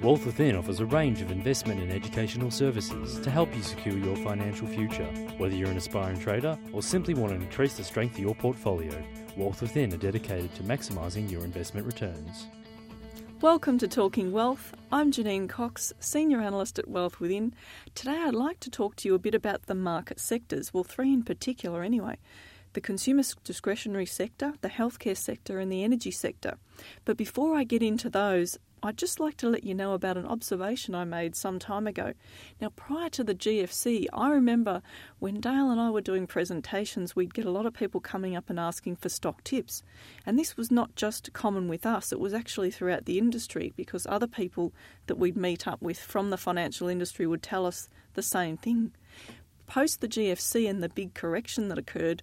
Wealth Within offers a range of investment and educational services to help you secure your financial future. Whether you're an aspiring trader or simply want to increase the strength of your portfolio, Wealth Within are dedicated to maximising your investment returns. Welcome to Talking Wealth. I'm Janine Cox, Senior Analyst at Wealth Within. Today I'd like to talk to you a bit about the market sectors, well, three in particular anyway the consumer discretionary sector, the healthcare sector, and the energy sector. But before I get into those, I'd just like to let you know about an observation I made some time ago. Now, prior to the GFC, I remember when Dale and I were doing presentations, we'd get a lot of people coming up and asking for stock tips. And this was not just common with us, it was actually throughout the industry because other people that we'd meet up with from the financial industry would tell us the same thing. Post the GFC and the big correction that occurred,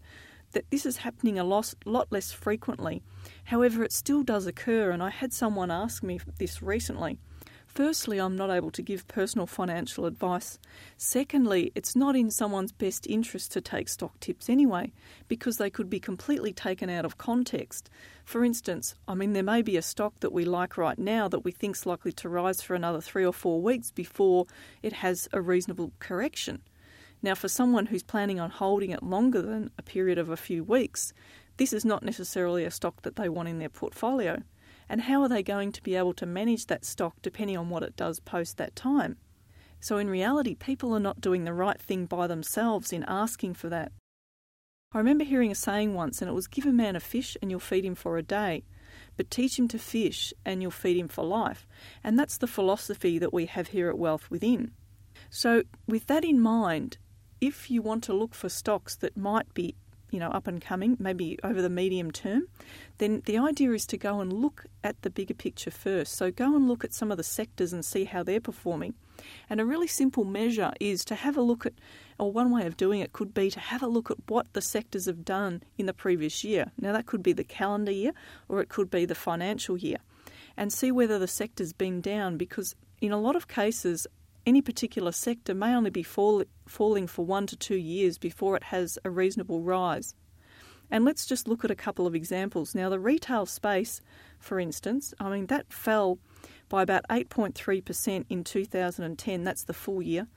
that this is happening a lot, less frequently. However, it still does occur, and I had someone ask me this recently. Firstly, I'm not able to give personal financial advice. Secondly, it's not in someone's best interest to take stock tips anyway, because they could be completely taken out of context. For instance, I mean, there may be a stock that we like right now that we think's likely to rise for another three or four weeks before it has a reasonable correction. Now, for someone who's planning on holding it longer than a period of a few weeks, this is not necessarily a stock that they want in their portfolio. And how are they going to be able to manage that stock depending on what it does post that time? So, in reality, people are not doing the right thing by themselves in asking for that. I remember hearing a saying once, and it was give a man a fish and you'll feed him for a day, but teach him to fish and you'll feed him for life. And that's the philosophy that we have here at Wealth Within. So, with that in mind, if you want to look for stocks that might be you know up and coming maybe over the medium term then the idea is to go and look at the bigger picture first. So go and look at some of the sectors and see how they're performing. And a really simple measure is to have a look at or one way of doing it could be to have a look at what the sectors have done in the previous year. Now that could be the calendar year or it could be the financial year and see whether the sector's been down because in a lot of cases any particular sector may only be fall, falling for one to two years before it has a reasonable rise. And let's just look at a couple of examples. Now, the retail space, for instance, I mean, that fell by about 8.3% in 2010, that's the full year,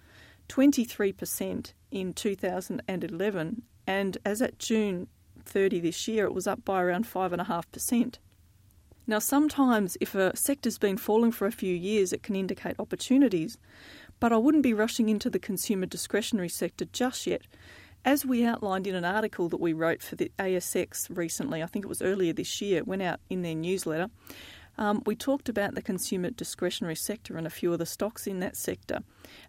23% in 2011, and as at June 30 this year, it was up by around 5.5%. Now, sometimes if a sector's been falling for a few years, it can indicate opportunities, but I wouldn't be rushing into the consumer discretionary sector just yet. As we outlined in an article that we wrote for the ASX recently, I think it was earlier this year, went out in their newsletter, um, we talked about the consumer discretionary sector and a few of the stocks in that sector.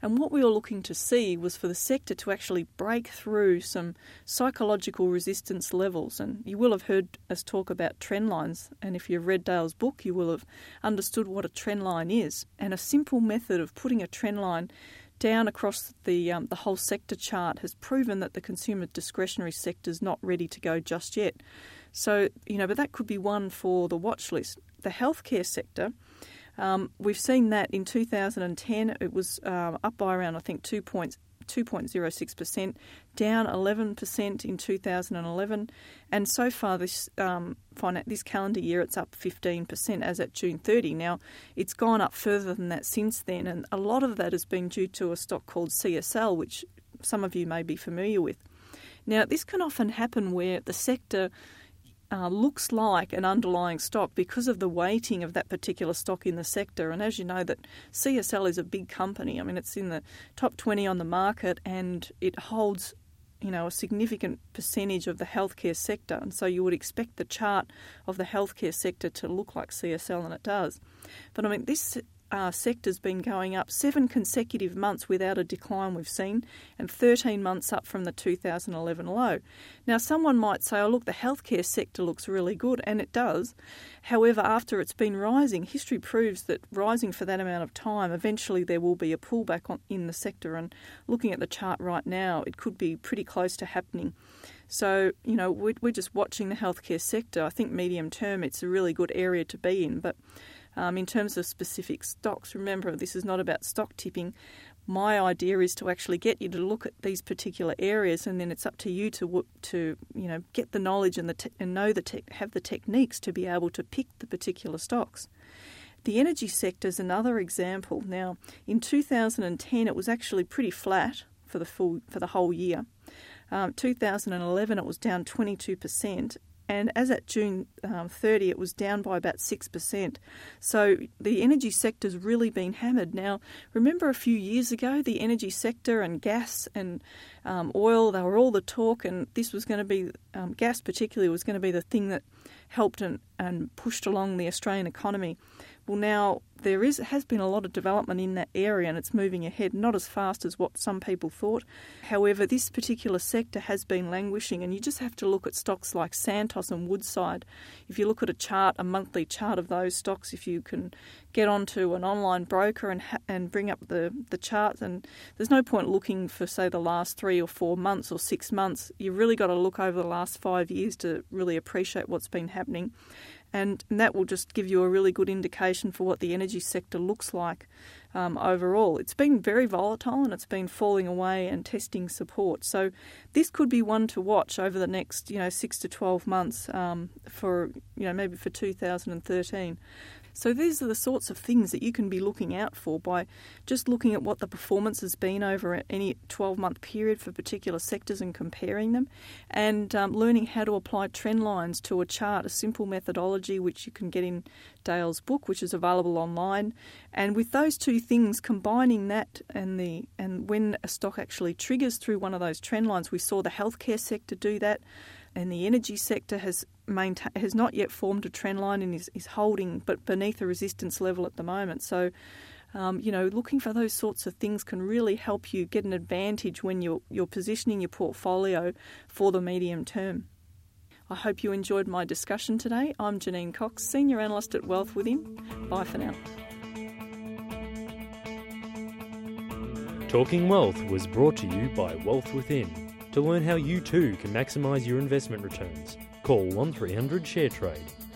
And what we were looking to see was for the sector to actually break through some psychological resistance levels. And you will have heard us talk about trend lines. And if you've read Dale's book, you will have understood what a trend line is. And a simple method of putting a trend line down across the um, the whole sector chart has proven that the consumer discretionary sector is not ready to go just yet. So you know, but that could be one for the watch list the healthcare sector, um, we've seen that in 2010 it was uh, up by around I think 2 points. 2.06%, down 11% in 2011, and so far this um, this calendar year it's up 15% as at June 30. Now it's gone up further than that since then, and a lot of that has been due to a stock called CSL, which some of you may be familiar with. Now this can often happen where the sector uh, looks like an underlying stock because of the weighting of that particular stock in the sector. And as you know, that CSL is a big company. I mean, it's in the top 20 on the market, and it holds, you know, a significant percentage of the healthcare sector. And so you would expect the chart of the healthcare sector to look like CSL, and it does. But I mean, this uh, sector's been going up seven consecutive months without a decline we've seen, and 13 months up from the 2011 low. Now, someone might say, oh, look, the healthcare sector looks really good, and it does. However, after it's been rising, history proves that rising for that amount of time, eventually there will be a pullback on, in the sector. And looking at the chart right now, it could be pretty close to happening. So, you know, we're, we're just watching the healthcare sector. I think medium term it's a really good area to be in, but um, in terms of specific stocks, remember this is not about stock tipping. My idea is to actually get you to look at these particular areas, and then it's up to you to to you know get the knowledge and the te- and know the te- have the techniques to be able to pick the particular stocks. The energy sector is another example. Now, in 2010, it was actually pretty flat for the full for the whole year. Um, 2011, it was down 22 percent, and as at June um, 30, it was down by about 6%. So the energy sector's really been hammered. Now, remember a few years ago, the energy sector and gas and um, oil, they were all the talk, and this was going to be, um, gas particularly, was going to be the thing that helped and, and pushed along the Australian economy. Well, now there is has been a lot of development in that area and it's moving ahead, not as fast as what some people thought. However, this particular sector has been languishing, and you just have to look at stocks like Santos and Woodside. If you look at a chart, a monthly chart of those stocks, if you can get onto an online broker and and bring up the the charts, and there's no point looking for say the last three or four months or six months. You've really got to look over the last five years to really appreciate what's been happening and, that will just give you a really good indication for what the energy sector looks like um, overall. It's been very volatile and it's been falling away and testing support. So this could be one to watch over the next, you know, six to twelve months um, for, you know, maybe for 2013. So these are the sorts of things that you can be looking out for by just looking at what the performance has been over any 12 month period for particular sectors and comparing them, and um, learning how to apply trend lines to a chart, a simple methodology which you can get in Dale's book, which is available online. And with those things, combining that and the and when a stock actually triggers through one of those trend lines, we saw the healthcare sector do that and the energy sector has maintain, has not yet formed a trend line and is, is holding but beneath a resistance level at the moment. So, um, you know, looking for those sorts of things can really help you get an advantage when you're, you're positioning your portfolio for the medium term. I hope you enjoyed my discussion today. I'm Janine Cox, Senior Analyst at Wealth Within. Bye for now. Talking Wealth was brought to you by Wealth Within. To learn how you too can maximise your investment returns, call 1300 ShareTrade